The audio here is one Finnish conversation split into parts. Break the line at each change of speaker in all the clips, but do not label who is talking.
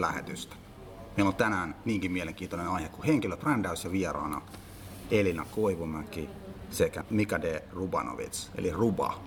podcast-lähetystä. Meillä on tänään niinkin mielenkiintoinen aihe kuin henkilöbrändäys ja vieraana Elina Koivumäki sekä Mika D. Rubanovic, eli Ruba.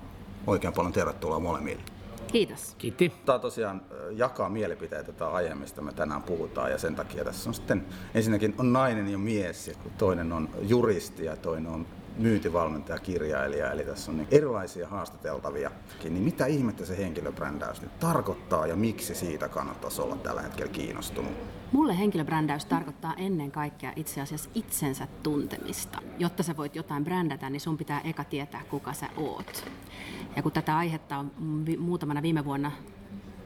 Oikein paljon tervetuloa molemmille.
Kiitos.
Kiitti.
Tämä tosiaan jakaa mielipiteitä tätä aihe, mistä me tänään puhutaan ja sen takia tässä on sitten ensinnäkin on nainen ja mies, ja toinen on juristi ja toinen on myyntivalmentaja, kirjailija, eli tässä on niin erilaisia haastateltavia. Niin mitä ihmettä se henkilöbrändäys nyt tarkoittaa ja miksi siitä kannattaisi olla tällä hetkellä kiinnostunut?
Mulle henkilöbrändäys tarkoittaa ennen kaikkea itse asiassa itsensä tuntemista. Jotta sä voit jotain brändätä, niin sun pitää eka tietää, kuka sä oot. Ja kun tätä aihetta on muutamana viime vuonna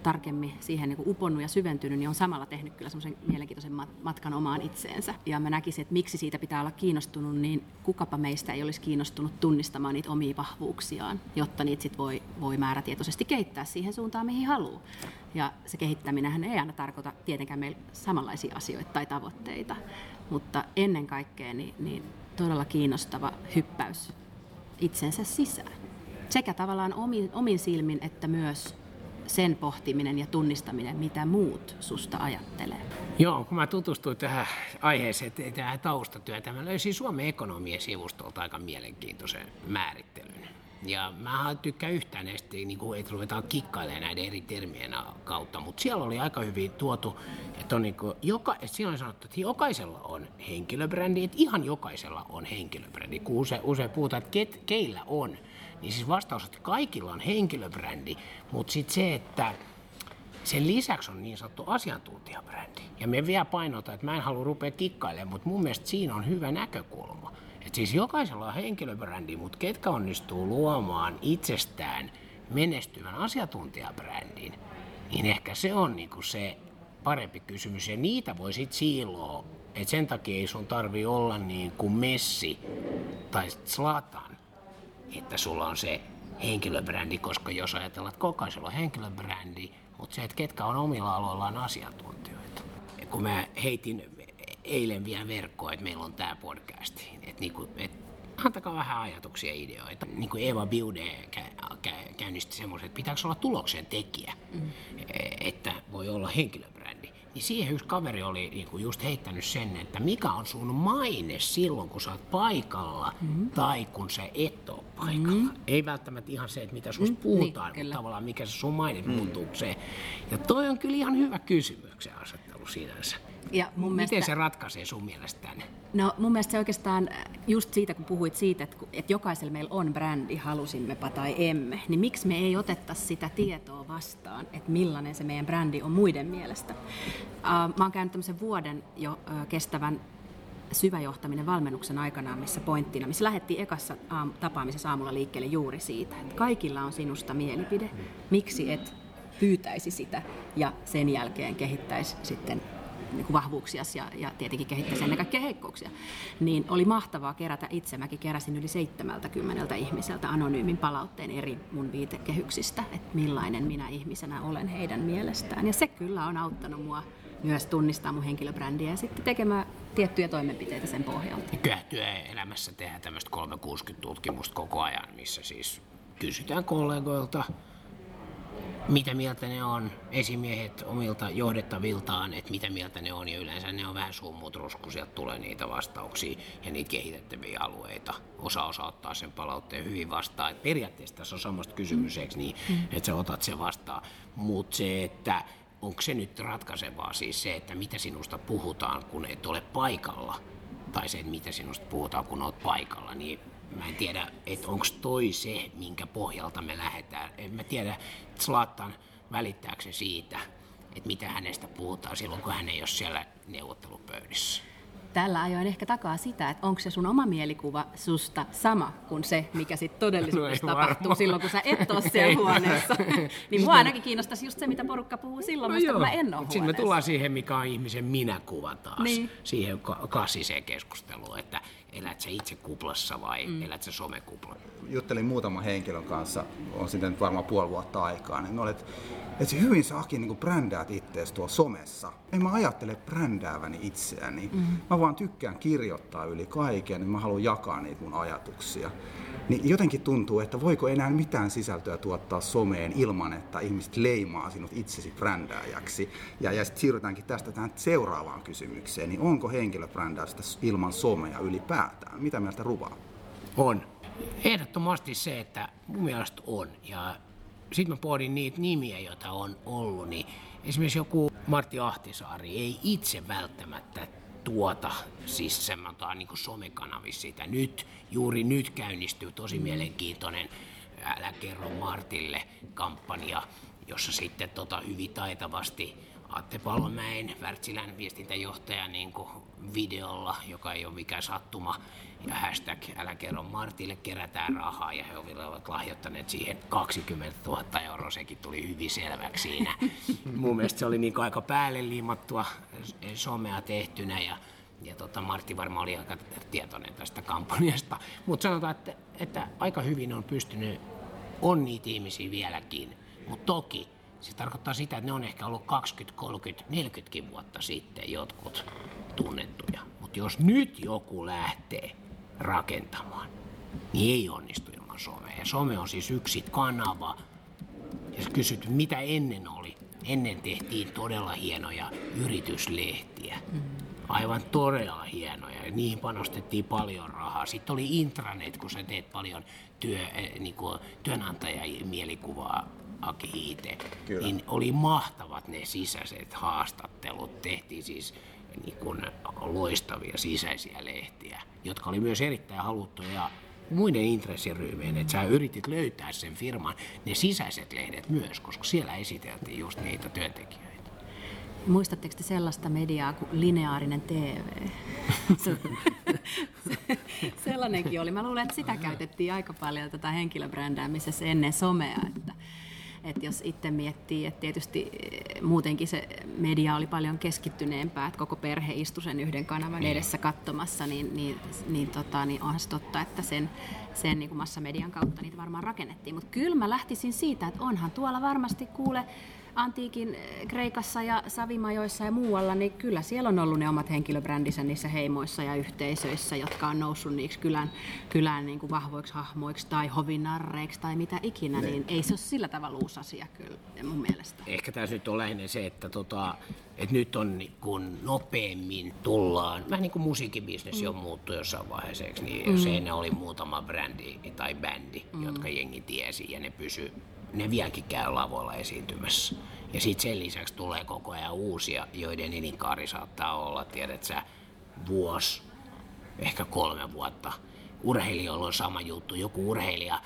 tarkemmin siihen niin uponnut ja syventynyt, niin on samalla tehnyt kyllä semmoisen mielenkiintoisen matkan omaan itseensä. Ja mä näkisin, että miksi siitä pitää olla kiinnostunut, niin kukapa meistä ei olisi kiinnostunut tunnistamaan niitä omia vahvuuksiaan, jotta niitä sit voi, voi määrätietoisesti kehittää siihen suuntaan, mihin haluaa. Ja se kehittäminen ei aina tarkoita tietenkään meillä samanlaisia asioita tai tavoitteita, mutta ennen kaikkea niin, niin todella kiinnostava hyppäys itsensä sisään. Sekä tavallaan omin, omin silmin että myös sen pohtiminen ja tunnistaminen, mitä muut susta ajattelee.
Joo, kun mä tutustuin tähän aiheeseen, tähän taustatyötä, mä löysin Suomen ekonomien sivustolta aika mielenkiintoisen määrittelyn. Ja mä tykkään yhtään näistä, niin kuin, että ruvetaan kikkailemaan näiden eri termien kautta, mutta siellä oli aika hyvin tuotu, että, on niin kuin, joka, että siellä on sanottu, että jokaisella on henkilöbrändi, että ihan jokaisella on henkilöbrändi, kun usein, usein puhutaan, että ket, keillä on niin siis vastaus, että kaikilla on henkilöbrändi, mutta sitten se, että sen lisäksi on niin sanottu asiantuntijabrändi. Ja me vielä painotan, että mä en halua rupea kikkailemaan, mutta mun mielestä siinä on hyvä näkökulma. Että siis jokaisella on henkilöbrändi, mutta ketkä onnistuu luomaan itsestään menestyvän asiantuntijabrändin, niin ehkä se on niinku se parempi kysymys. Ja niitä voi sitten siiloa, että sen takia ei sun tarvi olla niin kuin Messi tai Zlatan, että sulla on se henkilöbrändi, koska jos ajatellaan, että kokaisella on henkilöbrändi, mutta se, että ketkä on omilla aloillaan asiantuntijoita. Ja kun mä heitin eilen vielä verkkoa, että meillä on tämä podcast, että, niinku, että antakaa vähän ajatuksia ja ideoita. Niin kuin Eva Biude kä- kä- käynnisti semmoisen, että pitääkö olla tuloksen tekijä, mm. että voi olla henkilöbrändi niin siihen yksi kaveri oli niin kuin just heittänyt sen, että mikä on sun maine silloin, kun sä oot paikalla mm-hmm. tai kun sä et ole paikalla. Mm-hmm. Ei välttämättä ihan se, että mitä susta mm-hmm. puhutaan, niin, mutta tavallaan mikä se sun maine mm-hmm. muuttuu se. Ja toi on kyllä ihan hyvä kysymyksen asettelu sinänsä. Ja mun Miten mielestä, se ratkaisee sun mielestä tänne?
No mun mielestä se oikeastaan äh, just siitä, kun puhuit siitä, että, että jokaisella meillä on brändi, halusimmepa tai emme, niin miksi me ei otettaisi sitä tietoa vastaan, että millainen se meidän brändi on muiden mielestä. Uh, mä oon käynyt tämmöisen vuoden jo uh, kestävän syväjohtaminen valmennuksen aikana, missä pointtina, missä lähdettiin ekassa aam, tapaamisessa aamulla liikkeelle juuri siitä, että kaikilla on sinusta mielipide, miksi et pyytäisi sitä ja sen jälkeen kehittäisi sitten niin vahvuuksia ja, ja tietenkin kehittäisi ennen kaikkea heikkouksia, niin oli mahtavaa kerätä itse. Mäkin keräsin yli 70 ihmiseltä anonyymin palautteen eri mun viitekehyksistä, että millainen minä ihmisenä olen heidän mielestään. Ja se kyllä on auttanut mua myös tunnistaa mun henkilöbrändiä ja sitten tekemään tiettyjä toimenpiteitä sen pohjalta.
Kyllä työelämässä tehdään tämmöistä 360-tutkimusta koko ajan, missä siis kysytään kollegoilta, mitä mieltä ne on, esimiehet omilta johdettaviltaan, että mitä mieltä ne on, ja yleensä ne on vähän summut kun sieltä tulee niitä vastauksia ja niitä kehitettäviä alueita. Osa osa ottaa sen palautteen hyvin vastaan. Et periaatteessa tässä on samasta kysymys, eikö niin, mm. että sä otat sen vastaan. Mutta se, että onko se nyt ratkaisevaa siis se, että mitä sinusta puhutaan, kun et ole paikalla, tai se, että mitä sinusta puhutaan, kun olet paikalla, niin mä en tiedä, että onko toi se, minkä pohjalta me lähdetään. En mä tiedä, Zlatan välittääkö se siitä, että mitä hänestä puhutaan silloin, kun hän ei ole siellä neuvottelupöydissä
tällä ajoin ehkä takaa sitä, että onko se sun oma mielikuva susta sama kuin se, mikä sitten todellisuudessa no tapahtuu varma. silloin, kun sä et ole siellä huoneessa. niin mua ainakin kiinnostaisi just se, mitä porukka puhuu silloin, no kun mä en ole
Sitten me tullaan siihen, mikä on ihmisen minäkuva taas, niin. siihen klassiseen keskusteluun, että elät sä itse kuplassa vai mm. elät sä somekuplassa.
Juttelin muutaman henkilön kanssa, on sitten varmaan puoli vuotta aikaa, niin olet että se hyvin saakin niin brändäät ittees tuolla somessa. En mä ajattele brändääväni itseäni. Mm-hmm. Mä vaan tykkään kirjoittaa yli kaiken, niin mä haluan jakaa niitä mun ajatuksia. Niin jotenkin tuntuu, että voiko enää mitään sisältöä tuottaa someen ilman, että ihmiset leimaa sinut itsesi brändääjäksi. Ja, ja sitten siirrytäänkin tästä tähän seuraavaan kysymykseen, niin onko henkilöbrändäystä ilman somea ylipäätään? Mitä mieltä Ruva?
On. Ehdottomasti se, että mun mielestä on. Ja sitten mä pohdin niitä nimiä, joita on ollut, niin esimerkiksi joku Martti Ahtisaari ei itse välttämättä tuota, siis semmotaan niin somekanavissa sitä. Nyt, juuri nyt käynnistyy tosi mielenkiintoinen Älä kerro Martille kampanja, jossa sitten tota hyvin taitavasti Atte Palomäen, Wärtsilän viestintäjohtaja niin kuin videolla, joka ei ole mikään sattuma, ja hashtag älä kerro Martille kerätään rahaa, ja he ovat lahjoittaneet siihen 20 000 euroa, sekin tuli hyvin selväksi siinä. Mun mielestä se oli niin aika päälle liimattua somea tehtynä, ja ja tota, Martti varmaan oli aika tietoinen tästä kampanjasta. Mutta sanotaan, että, että aika hyvin on pystynyt, on niitä ihmisiä vieläkin. Mutta toki se tarkoittaa sitä, että ne on ehkä ollut 20, 30, 40 vuotta sitten jotkut tunnettuja. Mutta jos nyt joku lähtee rakentamaan, niin ei onnistu ilman somea. Ja some on siis yksi kanava. Ja kysyt, mitä ennen oli? Ennen tehtiin todella hienoja yrityslehtiä. Mm. Aivan todella hienoja. Ja niihin panostettiin paljon rahaa. Sitten oli intranet, kun sä teet paljon työ, eh, niin kuin työnantajien mielikuvaa Aki Hiite, niin oli mahtavat ne sisäiset haastattelut. Tehtiin siis niin kuin loistavia sisäisiä lehtiä, jotka oli myös erittäin haluttuja muiden intressiryhmien, että sä yritit löytää sen firman, ne sisäiset lehdet myös, koska siellä esiteltiin just niitä työntekijöitä.
Muistatteko te sellaista mediaa kuin lineaarinen TV? Sellainenkin oli. Mä luulen, että sitä käytettiin aika paljon tätä henkilöbrändäämisessä ennen somea. Että että jos itse miettii, että tietysti eh, muutenkin se media oli paljon keskittyneempää, että koko perhe istui sen yhden kanavan niin. edessä katsomassa, niin, niin, niin, tota, niin onhan se totta, että sen, sen niin kuin massamedian kautta niitä varmaan rakennettiin. Mutta kyllä mä lähtisin siitä, että onhan tuolla varmasti kuule antiikin eh, Kreikassa ja Savimajoissa ja muualla, niin kyllä siellä on ollut ne omat henkilöbrändinsä niissä heimoissa ja yhteisöissä, jotka on noussut niiksi kylän, kylän niin kuin vahvoiksi hahmoiksi tai hovinarreiksi tai mitä ikinä, niin, niin ei se ole sillä tavalla uusi asia kyllä mun mielestä.
Ehkä tässä nyt on lähinnä se, että, tota, että nyt on niin kun nopeammin tullaan, vähän niin kuin musiikkibisnes mm. on muuttu jossain vaiheessa, niin mm. se oli muutama brändi tai bändi, mm. jotka jengi tiesi ja ne pysy ne vieläkin käy lavoilla esiintymässä. Ja sitten sen lisäksi tulee koko ajan uusia, joiden elinkaari saattaa olla, tiedät sä, vuosi, ehkä kolme vuotta. Urheilijoilla on sama juttu. Joku urheilija,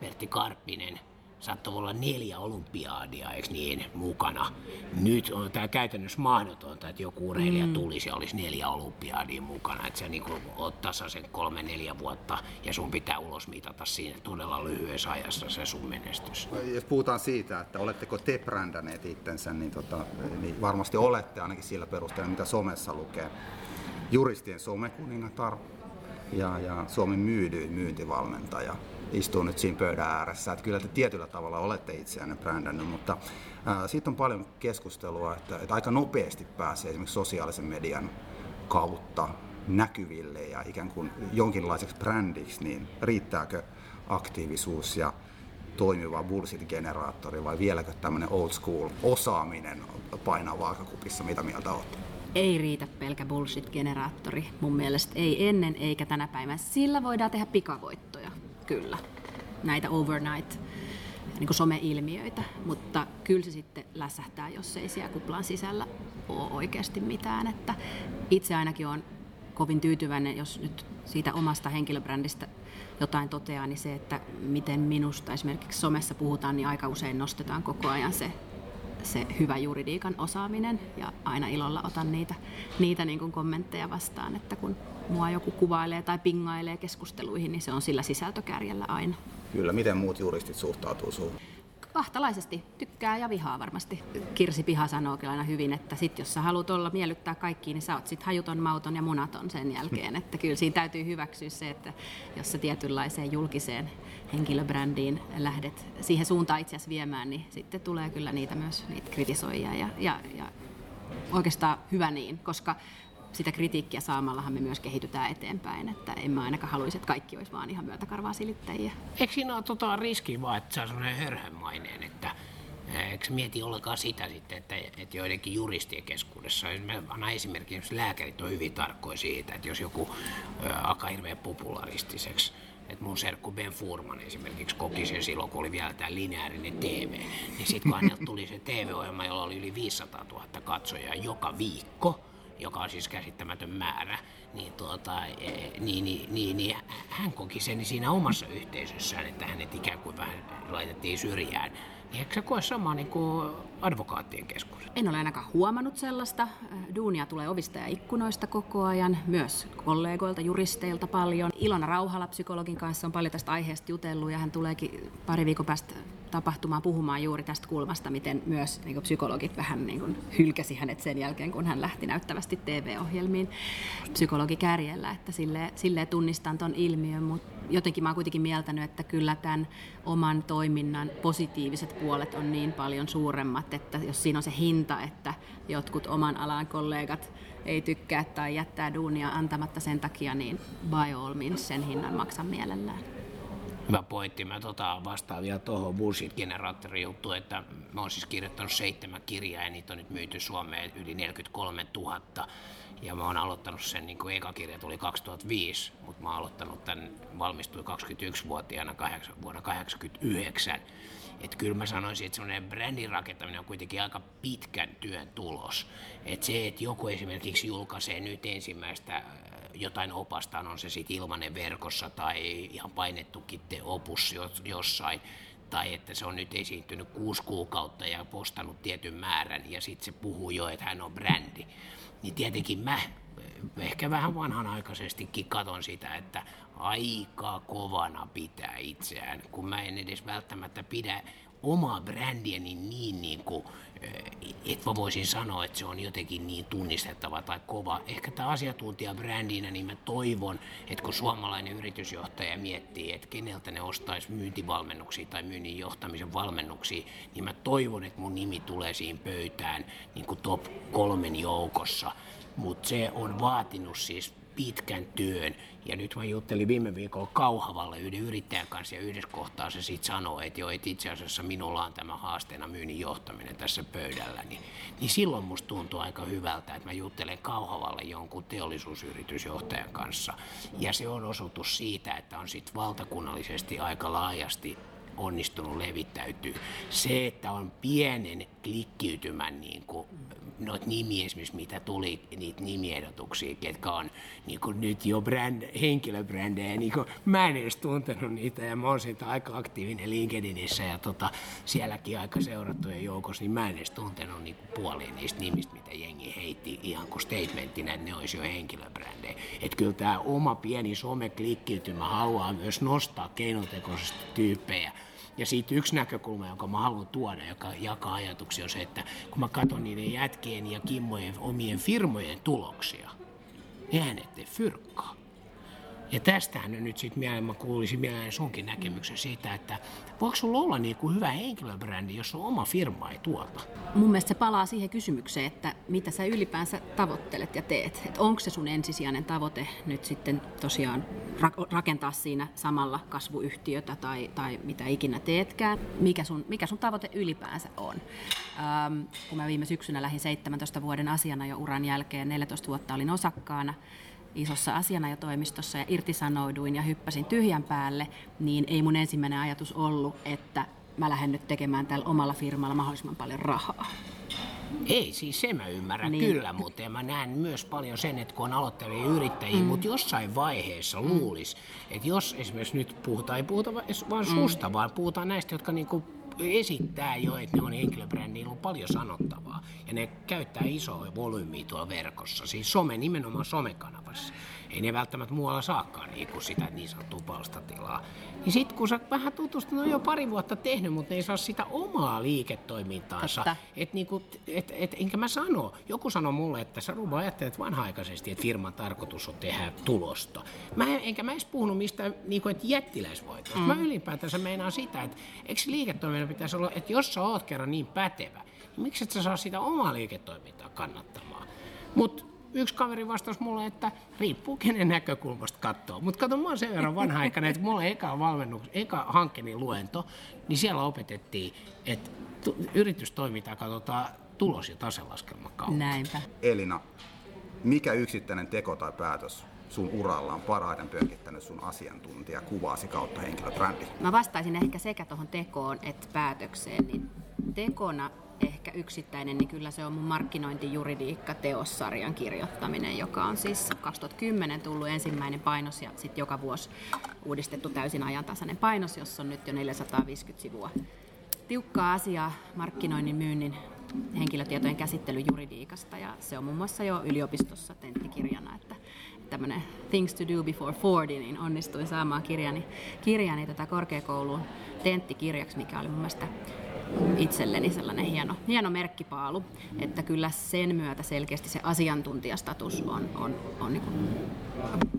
Pertti Karppinen, saattoi olla neljä olympiaadia, eikö niin, mukana. Nyt on tämä käytännössä mahdotonta, että joku urheilija mm. tulisi ja olisi neljä olympiaadia mukana. Että sä niin oot tasaisen kolme, neljä vuotta ja sun pitää ulos mitata siinä todella lyhyessä ajassa se sun menestys.
Jos puhutaan siitä, että oletteko te brändänneet itsensä, niin, tota, niin varmasti olette ainakin sillä perusteella, mitä somessa lukee. Juristien somekuningatar ja, ja Suomen myydyin myyntivalmentaja istuu nyt siinä pöydän ääressä. Että kyllä te tietyllä tavalla olette itseänne brändännyt, mutta ää, siitä on paljon keskustelua, että, että aika nopeasti pääsee esimerkiksi sosiaalisen median kautta näkyville ja ikään kuin jonkinlaiseksi brändiksi, niin riittääkö aktiivisuus ja toimiva bullshit-generaattori vai vieläkö tämmöinen old school osaaminen painaa vaakakupissa? Mitä mieltä olette?
Ei riitä pelkä bullshit-generaattori mun mielestä. Ei ennen eikä tänä päivänä. Sillä voidaan tehdä pikavoittoja kyllä, näitä overnight niin kuin some-ilmiöitä, mutta kyllä se sitten lässähtää, jos ei siellä kuplan sisällä ole oikeasti mitään. Että itse ainakin on kovin tyytyväinen, jos nyt siitä omasta henkilöbrändistä jotain toteaa, niin se, että miten minusta esimerkiksi somessa puhutaan, niin aika usein nostetaan koko ajan se, se hyvä juridiikan osaaminen ja aina ilolla otan niitä, niitä niin kuin kommentteja vastaan, että kun mua joku kuvailee tai pingailee keskusteluihin, niin se on sillä sisältökärjellä aina.
Kyllä, miten muut juristit suhtautuu sinuun?
Vahtalaisesti. Tykkää ja vihaa varmasti. Kirsi Piha sanoo kyllä aina hyvin, että sit jos sä haluat olla miellyttää kaikkiin, niin sä oot sit hajuton, mauton ja munaton sen jälkeen. Että kyllä siinä täytyy hyväksyä se, että jos sä tietynlaiseen julkiseen henkilöbrändiin lähdet siihen suuntaan itse asiassa viemään, niin sitten tulee kyllä niitä myös niitä kritisoijia ja, ja, ja oikeastaan hyvä niin, koska sitä kritiikkiä saamallahan me myös kehitytään eteenpäin, että en mä ainakaan haluaisi, että kaikki olisi vaan ihan myötäkarvaa silittäjiä.
Eikö siinä ole tota riski vaan, että on sellainen hörhönmainen, että Eikö mieti ollenkaan sitä sitten, että, että joidenkin juristien keskuudessa, mä annan esimerkiksi lääkärit on hyvin tarkkoja siitä, että jos joku alkaa hirveän popularistiseksi, että mun serkku Ben Furman esimerkiksi koki sen silloin, kun oli vielä tämä lineaarinen TV. Niin sitten kun häneltä tuli se TV-ohjelma, jolla oli yli 500 000 katsojaa joka viikko, joka on siis käsittämätön määrä, niin, tuota, e, niin, niin, niin, niin hän koki sen siinä omassa yhteisössään, että hänet ikään kuin vähän laitettiin syrjään. Niin eikö se koe sama niin kuin advokaattien keskuudessa?
En ole ainakaan huomannut sellaista. Duunia tulee ovista ja ikkunoista koko ajan, myös kollegoilta, juristeilta paljon. Ilona Rauhala psykologin kanssa on paljon tästä aiheesta jutellut ja hän tuleekin pari viikon päästä tapahtumaan puhumaan juuri tästä kulmasta, miten myös niin kuin psykologit vähän niin kuin hylkäsi hänet sen jälkeen, kun hän lähti näyttävästi TV-ohjelmiin psykologikärjellä, että sille, sille tunnistan ton ilmiön, mutta jotenkin mä oon kuitenkin mieltänyt, että kyllä tämän oman toiminnan positiiviset puolet on niin paljon suuremmat, että jos siinä on se hinta, että jotkut oman alan kollegat ei tykkää tai jättää duunia antamatta sen takia, niin by all means sen hinnan maksan mielellään.
Hyvä pointti. Mä tota vastaan vielä tuohon bullshit-generaattorin juttu, että mä oon siis kirjoittanut seitsemän kirjaa ja niitä on nyt myyty Suomeen yli 43 000. Ja mä oon aloittanut sen, niin kuin eka kirja tuli 2005, mutta mä oon aloittanut tämän, valmistuin 21-vuotiaana vuonna 1989. Että kyllä mä sanoisin, että semmoinen brändin rakentaminen on kuitenkin aika pitkän työn tulos. Että se, että joku esimerkiksi julkaisee nyt ensimmäistä jotain opasta, on se sitten ilmanen verkossa tai ihan painettukin te opus jossain, tai että se on nyt esiintynyt kuusi kuukautta ja postannut tietyn määrän ja sitten se puhuu jo, että hän on brändi. Niin tietenkin mä ehkä vähän vanhanaikaisestikin katon sitä, että aika kovana pitää itseään, kun mä en edes välttämättä pidä omaa brändiäni niin, niin kuin, että mä voisin sanoa, että se on jotenkin niin tunnistettava tai kova. Ehkä tämä asiantuntija brändinä, niin mä toivon, että kun suomalainen yritysjohtaja miettii, että keneltä ne ostaisi myyntivalmennuksia tai myynnin johtamisen valmennuksia, niin mä toivon, että mun nimi tulee siinä pöytään niin kuin top kolmen joukossa. Mutta se on vaatinut siis pitkän työn. Ja nyt mä juttelin viime viikolla Kauhavalle yhden yrittäjän kanssa ja yhdessä kohtaa se sitten sanoi, että jo, että itse asiassa minulla on tämä haasteena myynnin johtaminen tässä pöydällä. Niin, niin silloin musta tuntuu aika hyvältä, että mä juttelen Kauhavalle jonkun teollisuusyritysjohtajan kanssa. Ja se on osoitus siitä, että on sitten valtakunnallisesti aika laajasti onnistunut levittäytyy. Se, että on pienen klikkiytymän niin kuin, noita nimiä esimerkiksi, mitä tuli, niitä nimiehdotuksia, ketkä on niin kuin nyt jo brand, henkilöbrändejä, niin kuin, mä en edes tuntenut niitä ja mä oon siitä aika aktiivinen LinkedInissä ja tota, sielläkin aika seurattujen joukossa, niin mä en edes tuntenut niin kuin puolia niistä nimistä, mitä jengi heitti ihan kuin statementtina, että ne olisi jo henkilöbrändejä. Että kyllä tämä oma pieni someklikkiytymä haluaa myös nostaa keinotekoisesti tyyppejä ja siitä yksi näkökulma, jonka mä haluan tuoda, joka jakaa ajatuksia, on se, että kun mä katson niiden jätkien ja kimmojen omien firmojen tuloksia, niin hän ettei fyrkkaa. Ja tästähän nyt sitten mieleen, mä kuulisin mieleen sunkin näkemyksen siitä, että voiko sulla olla niin kuin hyvä henkilöbrändi, jos sun oma firma ei tuota?
Mun mielestä se palaa siihen kysymykseen, että mitä sä ylipäänsä tavoittelet ja teet. Että onko se sun ensisijainen tavoite nyt sitten tosiaan rakentaa siinä samalla kasvuyhtiötä tai, tai mitä ikinä teetkään. Mikä sun, mikä sun tavoite ylipäänsä on? Ähm, kun mä viime syksynä lähdin 17 vuoden asiana jo uran jälkeen, 14 vuotta olin osakkaana, isossa asianajotoimistossa ja irtisanouduin ja hyppäsin tyhjän päälle, niin ei mun ensimmäinen ajatus ollut, että mä lähden nyt tekemään tällä omalla firmalla mahdollisimman paljon rahaa.
Ei, siis se mä ymmärrän niin. kyllä, mutta mä näen myös paljon sen, että kun on aloittelevia yrittäjiä, mm. mutta jossain vaiheessa mm. luulisi, että jos esimerkiksi nyt puhutaan, ei puhuta vaan susta, mm. vaan puhutaan näistä, jotka niinku esittää jo, että ne on henkilöbrändi, niillä on paljon sanottavaa. Ja ne käyttää isoa volyymiä tuolla verkossa, siis some, nimenomaan somekanavassa. Ei ne välttämättä muualla saakaan niin kuin sitä niin sanottua palstatilaa. Niin sitten kun sä vähän tutustunut, jo pari vuotta tehnyt, mutta ne ei saa sitä omaa liiketoimintaansa. Et niin kuin, et, et, enkä mä sano, joku sanoi mulle, että sä Ruba ajattelet vanha-aikaisesti, että firman tarkoitus on tehdä tulosta. Mä en, enkä mä edes puhunut mistään niin kuin, että jättiläisvoitosta. Mm. Mä ylipäätänsä meinaan sitä, että eikö liiketoiminnan pitäisi olla, että jos sä oot kerran niin pätevä, niin miksi et sä saa sitä omaa liiketoimintaa kannattamaan? Mutta yksi kaveri vastasi mulle, että riippuu kenen näkökulmasta katsoo. Mutta kato, mä oon sen verran vanha-aikainen, että mulla eka, valmennuks, eka hankkeni luento, niin siellä opetettiin, että yritystoimintaa katsotaan tulos- ja taselaskelman kautta.
Näinpä.
Elina, mikä yksittäinen teko tai päätös sun uralla on parhaiten pönkittänyt sun asiantuntija kuvaasi kautta henkilöbrändi?
Mä vastaisin ehkä sekä tuohon tekoon että päätökseen. Niin tekona ehkä yksittäinen, niin kyllä se on mun markkinointijuridiikka teossarjan kirjoittaminen, joka on siis 2010 tullut ensimmäinen painos ja sitten joka vuosi uudistettu täysin ajantasainen painos, jossa on nyt jo 450 sivua. Tiukkaa asiaa markkinoinnin, myynnin, henkilötietojen käsittelyn juridiikasta ja se on muun muassa jo yliopistossa tenttikirjana, että tämmöinen Things to do before 40, niin onnistuin saamaan kirjani, kirjani tätä korkeakouluun tenttikirjaksi, mikä oli mun mielestä itselleni sellainen hieno, hieno merkkipaalu, että kyllä sen myötä selkeästi se asiantuntijastatus on, on, on niin kuin,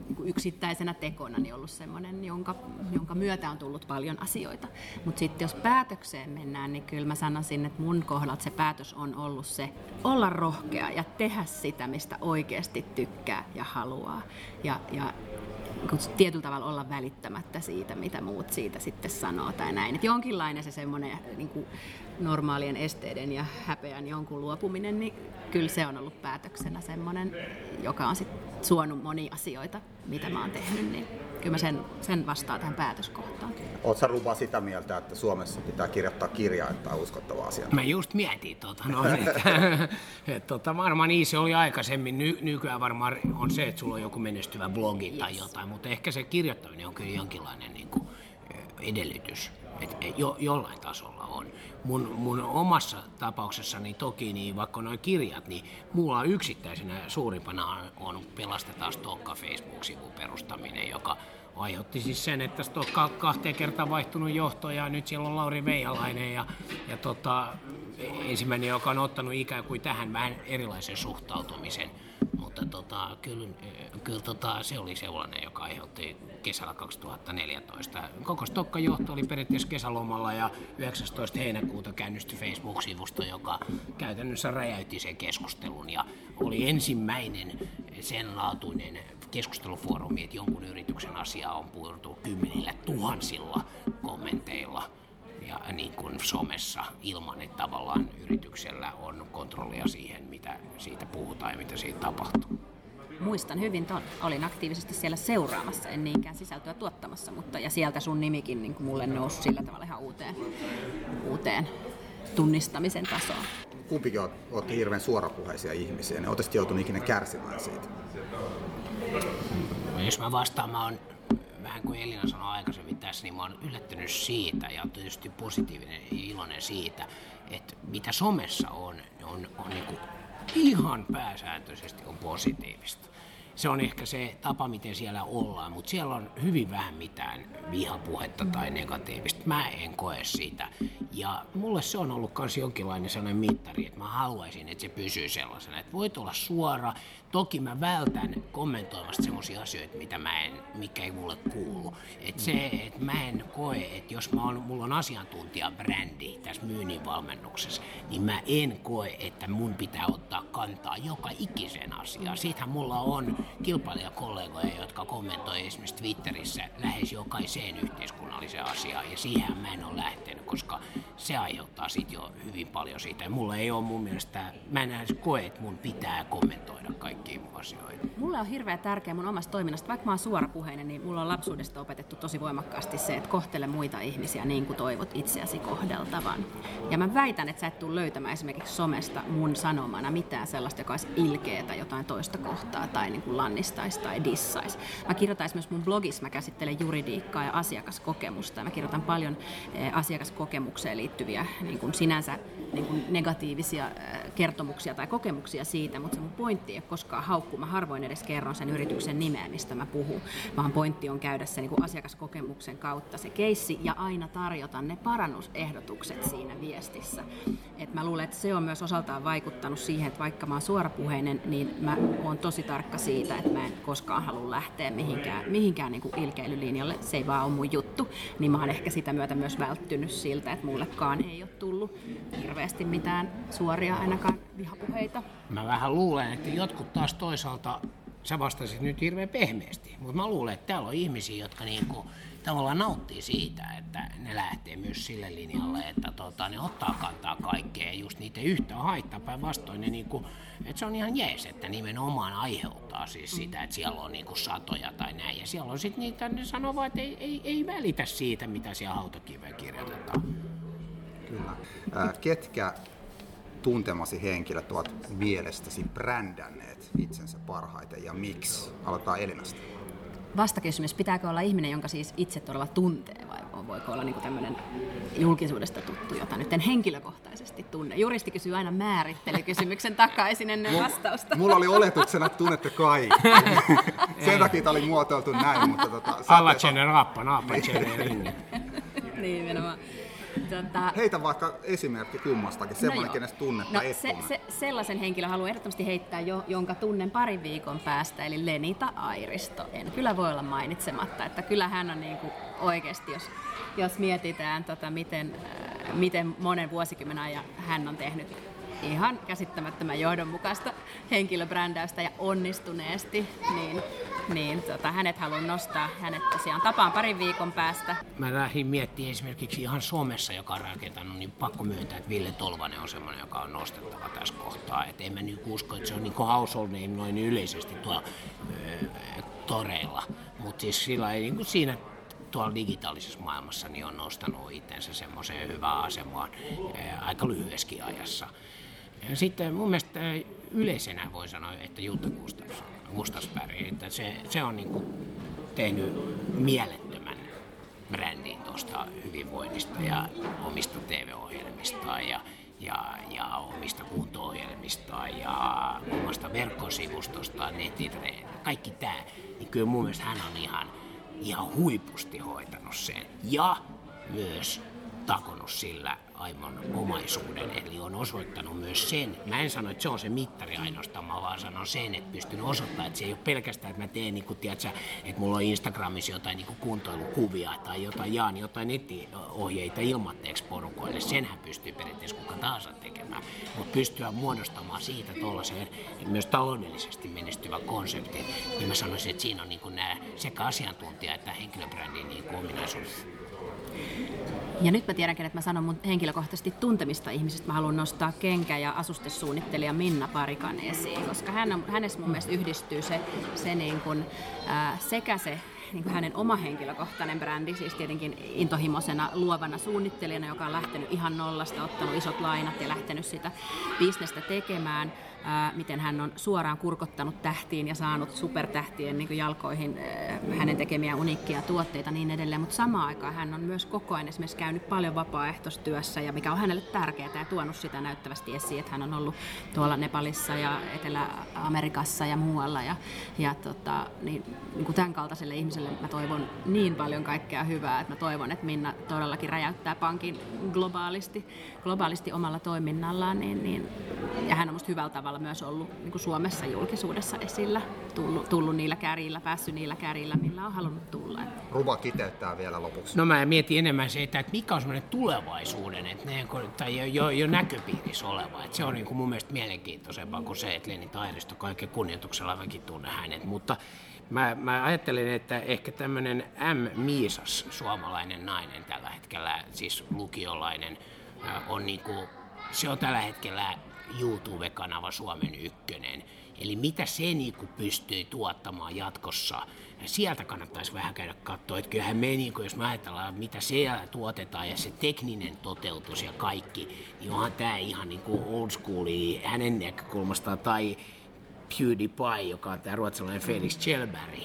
niin kuin yksittäisenä tekona niin ollut sellainen, jonka, jonka myötä on tullut paljon asioita. Mutta sitten jos päätökseen mennään, niin kyllä mä sanoisin, että mun kohdalta se päätös on ollut se olla rohkea ja tehdä sitä, mistä oikeasti tykkää ja haluaa. Ja, ja tietyllä tavalla olla välittämättä siitä, mitä muut siitä sitten sanoo tai näin. Et jonkinlainen se semmoinen niin normaalien esteiden ja häpeän jonkun luopuminen, niin kyllä se on ollut päätöksenä semmoinen, joka on sitten suonut monia asioita, mitä mä oon tehnyt, niin kyllä mä sen, sen vastaan tähän päätöskohtaan.
Oletko Ruba sitä mieltä, että Suomessa pitää kirjoittaa kirjaa, että on uskottava asia?
Mä just mietin, tuota, no, että, että, tota, varmaan niin se oli aikaisemmin. Ny, nykyään varmaan on se, että sulla on joku menestyvä blogi yes. tai jotain, mutta ehkä se kirjoittaminen on kyllä jonkinlainen niin kuin, edellytys. Et, jo, jollain tasolla on. Mun, mun omassa tapauksessani toki, niin vaikka noin kirjat, niin mulla yksittäisenä suurimpana on, on Pelastetaan Stokka Facebook-sivun perustaminen, joka aiheutti siis sen, että Stokka kahteen kertaan vaihtunut johto ja nyt siellä on Lauri Veijalainen ja, ja tota, ensimmäinen, joka on ottanut ikään kuin tähän vähän erilaisen suhtautumisen. Mutta tota, kyllä, kyllä tota, se oli sellainen, joka aiheutti kesällä 2014. Koko Stokka johto oli periaatteessa kesälomalla ja 19. heinäkuuta käynnistyi Facebook-sivusto, joka käytännössä räjäytti sen keskustelun ja oli ensimmäinen sen laatuinen keskustelufoorumi, että jonkun yrityksen asiaa on puhuttu kymmenillä tuhansilla kommenteilla ja niin kuin somessa ilman, että tavallaan yrityksellä on kontrollia siihen, mitä siitä puhutaan ja mitä siitä tapahtuu.
Muistan hyvin ton. Olin aktiivisesti siellä seuraamassa, en niinkään sisältöä tuottamassa, mutta ja sieltä sun nimikin niin kuin mulle nousi sillä tavalla ihan uuteen, uuteen tunnistamisen tasoon.
Kumpikin olette hirveän suorapuheisia ihmisiä, niin olette joutunut ikinä kärsimään siitä?
Jos mä vastaan, mä oon vähän kuin Elina sanoi aikaisemmin tässä, niin mä oon yllättynyt siitä ja tietysti positiivinen ja iloinen siitä, että mitä somessa on, on, on niin kuin ihan pääsääntöisesti on positiivista se on ehkä se tapa, miten siellä ollaan, mutta siellä on hyvin vähän mitään vihapuhetta tai negatiivista. Mä en koe sitä. Ja mulle se on ollut myös jonkinlainen sellainen mittari, että mä haluaisin, että se pysyy sellaisena. Että voit olla suora. Toki mä vältän kommentoimasta sellaisia asioita, mitä mä en, mikä ei mulle kuulu. Että se, että mä en koe, että jos mä on, mulla on asiantuntijabrändi tässä myynnin valmennuksessa, niin mä en koe, että mun pitää ottaa kantaa joka ikiseen asiaan. Siitähän mulla on kilpailijakollegoja, jotka kommentoi esimerkiksi Twitterissä lähes jokaiseen yhteiskunnalliseen asiaan, ja siihen mä en ole lähtenyt, koska se aiheuttaa sit jo hyvin paljon siitä. Mulla ei ole mun mielestä, mä en edes koe, että mun pitää kommentoida kaikkia asioita.
Mulla on hirveän tärkeä mun omasta toiminnasta, vaikka mä oon suorapuheinen, niin mulla on lapsuudesta opetettu tosi voimakkaasti se, että kohtele muita ihmisiä niin kuin toivot itseäsi kohdeltavan. Ja mä väitän, että sä et tule löytämään esimerkiksi somesta mun sanomana mitään sellaista, joka olisi ilkeetä jotain toista kohtaa tai niin kuin lannistaisi tai dissaisi. Mä kirjoitan myös mun blogissa, mä käsittelen juridiikkaa ja asiakaskokemusta. Ja mä kirjoitan paljon eh, asiakaskokemukseen liittyviä niin kuin sinänsä niin kuin negatiivisia kertomuksia tai kokemuksia siitä, mutta se mun pointti ei ole koskaan haukku. Mä harvoin edes kerron sen yrityksen nimeä, mistä mä puhun, vaan pointti on käydä se niin kuin asiakaskokemuksen kautta se keissi ja aina tarjota ne parannusehdotukset siinä viestissä. Et mä luulen, että se on myös osaltaan vaikuttanut siihen, että vaikka mä oon suorapuheinen, niin mä oon tosi tarkka siitä, että mä en koskaan halua lähteä mihinkään, mihinkään niin kuin ilkeilylinjalle. Se ei vaan ole mun juttu. Niin mä oon ehkä sitä myötä myös välttynyt siltä, että mullekaan ei ole tullut hirveästi mitään suoria ainakaan vihapuheita.
Mä vähän luulen, että jotkut taas toisaalta, sä vastasit nyt hirveän pehmeästi, mutta mä luulen, että täällä on ihmisiä, jotka niinku, tavallaan nauttii siitä, että ne lähtee myös sille linjalle, että tota, ne ottaa kantaa kaikkea just niitä yhtä haittaa päinvastoin. Ne niinku, että se on ihan jees, että nimenomaan aiheuttaa siis sitä, että siellä on niinku satoja tai näin. Ja siellä on sitten niitä, ne sanoo vaan, että ei, ei, ei välitä siitä, mitä siellä hautakiveen kirjoitetaan.
Kyllä. Ketkä tuntemasi henkilöt ovat mielestäsi brändänneet itsensä parhaiten ja miksi? Aloitetaan Elinasta.
Vastakysymys, pitääkö olla ihminen, jonka siis itse todella tuntee vai voiko olla niin tämmöinen julkisuudesta tuttu, jota nyt en henkilökohtaisesti tunne? Juristi kysyy aina määrittelykysymyksen takaisin ennen vastausta.
Mulla oli oletuksena, että tunnette kaikki. Sen takia tämä oli muotoiltu näin. Mutta tota,
Alla rappa, naappa,
Niin, nimenomaan.
Tota... Heitä vaikka esimerkki kummastakin, semmoinen, no kenestä tunnetta no, se,
se, Sellaisen henkilön haluan ehdottomasti heittää, jo, jonka tunnen parin viikon päästä, eli Lenita Airisto. En kyllä voi olla mainitsematta, että kyllä hän on niin kuin oikeasti, jos, jos mietitään, tota, miten, äh, miten monen vuosikymmenen ajan hän on tehnyt ihan käsittämättömän johdonmukaista henkilöbrändäystä ja onnistuneesti, niin, niin tota, hänet haluan nostaa. Hänet tosiaan tapaan parin viikon päästä.
Mä lähdin miettimään esimerkiksi ihan Suomessa, joka on rakentanut, niin pakko myöntää, että Ville Tolvanen on semmoinen, joka on nostettava tässä kohtaa. Et en mä nyt usko, että se on niin household name noin yleisesti tuolla öö, toreilla. Mutta siis sillä ei niin kuin siinä tuolla digitaalisessa maailmassa niin on nostanut itsensä semmoiseen hyvään asemaan aika lyhyessäkin ajassa. Ja sitten mun mielestä yleisenä voi sanoa, että Jutta Gustafsberg, että se, se on niin kuin tehnyt mielettömän brändin tuosta hyvinvoinnista ja omista TV-ohjelmista ja, ja, ja omista kunto-ohjelmista ja omasta verkkosivustosta, netitreeni, kaikki tämä. Niin kyllä mun mielestä hän on ihan, ihan huipusti hoitanut sen. Ja myös takonut sillä aimon omaisuuden, eli on osoittanut myös sen. Mä en sano, että se on se mittari ainoastaan, mä vaan sanon sen, että pystyn osoittamaan, että se ei ole pelkästään, että mä teen, niin kuin, tiedätkö, että mulla on Instagramissa jotain niin kuin kuntoilukuvia tai jotain, jaan jotain nettiohjeita ilmatteeksi porukoille. Senhän pystyy periaatteessa kuka tahansa tekemään, mutta pystyä muodostamaan siitä tuollaisen myös taloudellisesti menestyvä konsepti, niin mä sanoisin, että siinä on niin kuin nämä sekä asiantuntija että henkilöbrändin niin ominaisuudet
ja nyt mä tiedänkin, että mä sanon mun henkilökohtaisesti tuntemista ihmisistä. Mä haluan nostaa kenkä- ja asustesuunnittelija Minna Parikan esiin, koska hän on, hänessä mun mielestä yhdistyy se, se niin kuin, ää, sekä se niin kuin hänen oma henkilökohtainen brändi, siis tietenkin intohimoisena luovana suunnittelijana, joka on lähtenyt ihan nollasta, ottanut isot lainat ja lähtenyt sitä bisnestä tekemään – miten hän on suoraan kurkottanut tähtiin ja saanut supertähtien niin jalkoihin hänen tekemiä uniikkia tuotteita niin edelleen, mutta samaan aikaan hän on myös koko ajan esimerkiksi käynyt paljon vapaaehtoistyössä ja mikä on hänelle tärkeää ja tuonut sitä näyttävästi esiin, että hän on ollut tuolla Nepalissa ja Etelä-Amerikassa ja muualla. Ja, ja tota, niin, niin kuin tämän kaltaiselle ihmiselle mä toivon niin paljon kaikkea hyvää, että mä toivon, että Minna todellakin räjäyttää pankin globaalisti, globaalisti omalla toiminnallaan niin, niin, ja hän on musta hyvällä tavalla tavalla myös ollut niin kuin Suomessa julkisuudessa esillä, tullut, tullut niillä kärillä, päässyt niillä kärillä, millä on halunnut tulla.
Ruva kiteyttää vielä lopuksi.
No mä mietin enemmän se, että mikä on semmoinen tulevaisuuden, että ne, tai jo, jo, jo näköpiirissä oleva. Että se on niin kuin mun mielestä mielenkiintoisempaa kuin se, että Leni Tairisto kaiken kunnioituksella mäkin tunnen hänet. Mutta mä, mä ajattelen, että ehkä tämmöinen M. Miisas, suomalainen nainen tällä hetkellä, siis lukiolainen, on niin kuin, se on tällä hetkellä YouTube-kanava Suomen ykkönen. Eli mitä se niinku pystyy tuottamaan jatkossa. Ja sieltä kannattaisi vähän käydä katsoa, että kyllähän me, niinku, jos me ajatellaan, mitä siellä tuotetaan ja se tekninen toteutus ja kaikki, niin onhan tämä ihan niinku old school hänen näkökulmastaan. Tai PewDiePie, joka on tämä ruotsalainen Felix Kjellberg,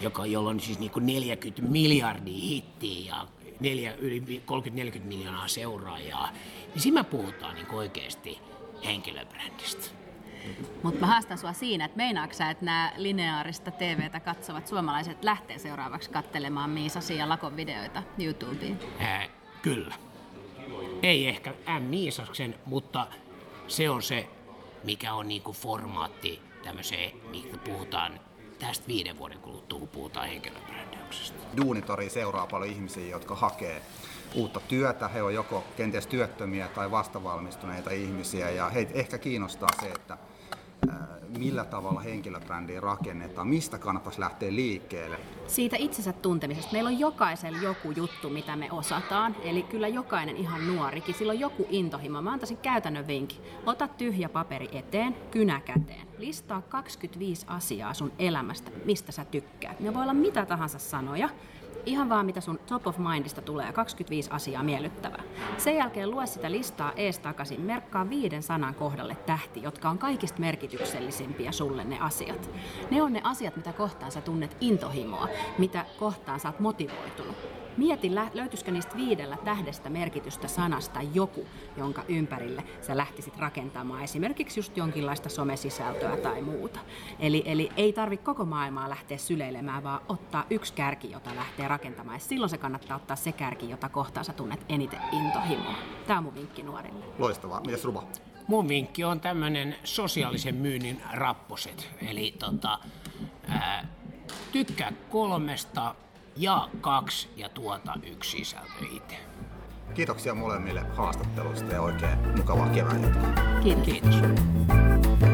joka, jolla on siis niinku 40 miljardia hittiä ja neljä, yli 30-40 miljoonaa seuraajaa, niin siinä puhutaan niin oikeasti henkilöbrändistä.
Mutta mä haastan sua siinä, että meinaatko sä, että nämä lineaarista TVtä katsovat suomalaiset lähtee seuraavaksi kattelemaan Miisasia ja Lakon videoita YouTubeen?
Ää, kyllä. Ei ehkä M. Miisaksen, mutta se on se, mikä on niinku formaatti tämmöiseen, mistä puhutaan tästä viiden vuoden kuluttua, kun puhutaan henkilöbrändäyksestä.
Duunitori seuraa paljon ihmisiä, jotka hakee uutta työtä. He on joko kenties työttömiä tai vastavalmistuneita ihmisiä ja heitä ehkä kiinnostaa se, että millä tavalla henkilöbrändiä rakennetaan, mistä kannattaisi lähteä liikkeelle.
Siitä itsensä tuntemisesta. Meillä on jokaisella joku juttu, mitä me osataan. Eli kyllä jokainen ihan nuorikin, sillä on joku intohimo. Mä antaisin käytännön vinkin. Ota tyhjä paperi eteen, kynä käteen. Listaa 25 asiaa sun elämästä, mistä sä tykkäät. Ne voi olla mitä tahansa sanoja, ihan vaan mitä sun top of mindista tulee, 25 asiaa miellyttävää. Sen jälkeen lue sitä listaa ees takaisin, merkkaa viiden sanan kohdalle tähti, jotka on kaikista merkityksellisimpiä sulle ne asiat. Ne on ne asiat, mitä kohtaan sä tunnet intohimoa, mitä kohtaan sä oot motivoitunut. Mieti, löytyisikö niistä viidellä tähdestä merkitystä sanasta joku, jonka ympärille sä lähtisit rakentamaan esimerkiksi just jonkinlaista somesisältöä tai muuta. Eli, eli ei tarvi koko maailmaa lähteä syleilemään, vaan ottaa yksi kärki, jota lähtee rakentamaan. Ja silloin se kannattaa ottaa se kärki, jota kohtaan sä tunnet eniten intohimoa. Tämä on mun vinkki nuorille.
Loistavaa. Mitäs Ruba?
Mun vinkki on tämmöinen sosiaalisen myynnin rapposet. Eli tota, ää, tykkää kolmesta, ja kaksi ja tuota yksi sisältö itse.
Kiitoksia molemmille haastattelusta ja oikein mukavaa kevään
Kiitos. Kiitos.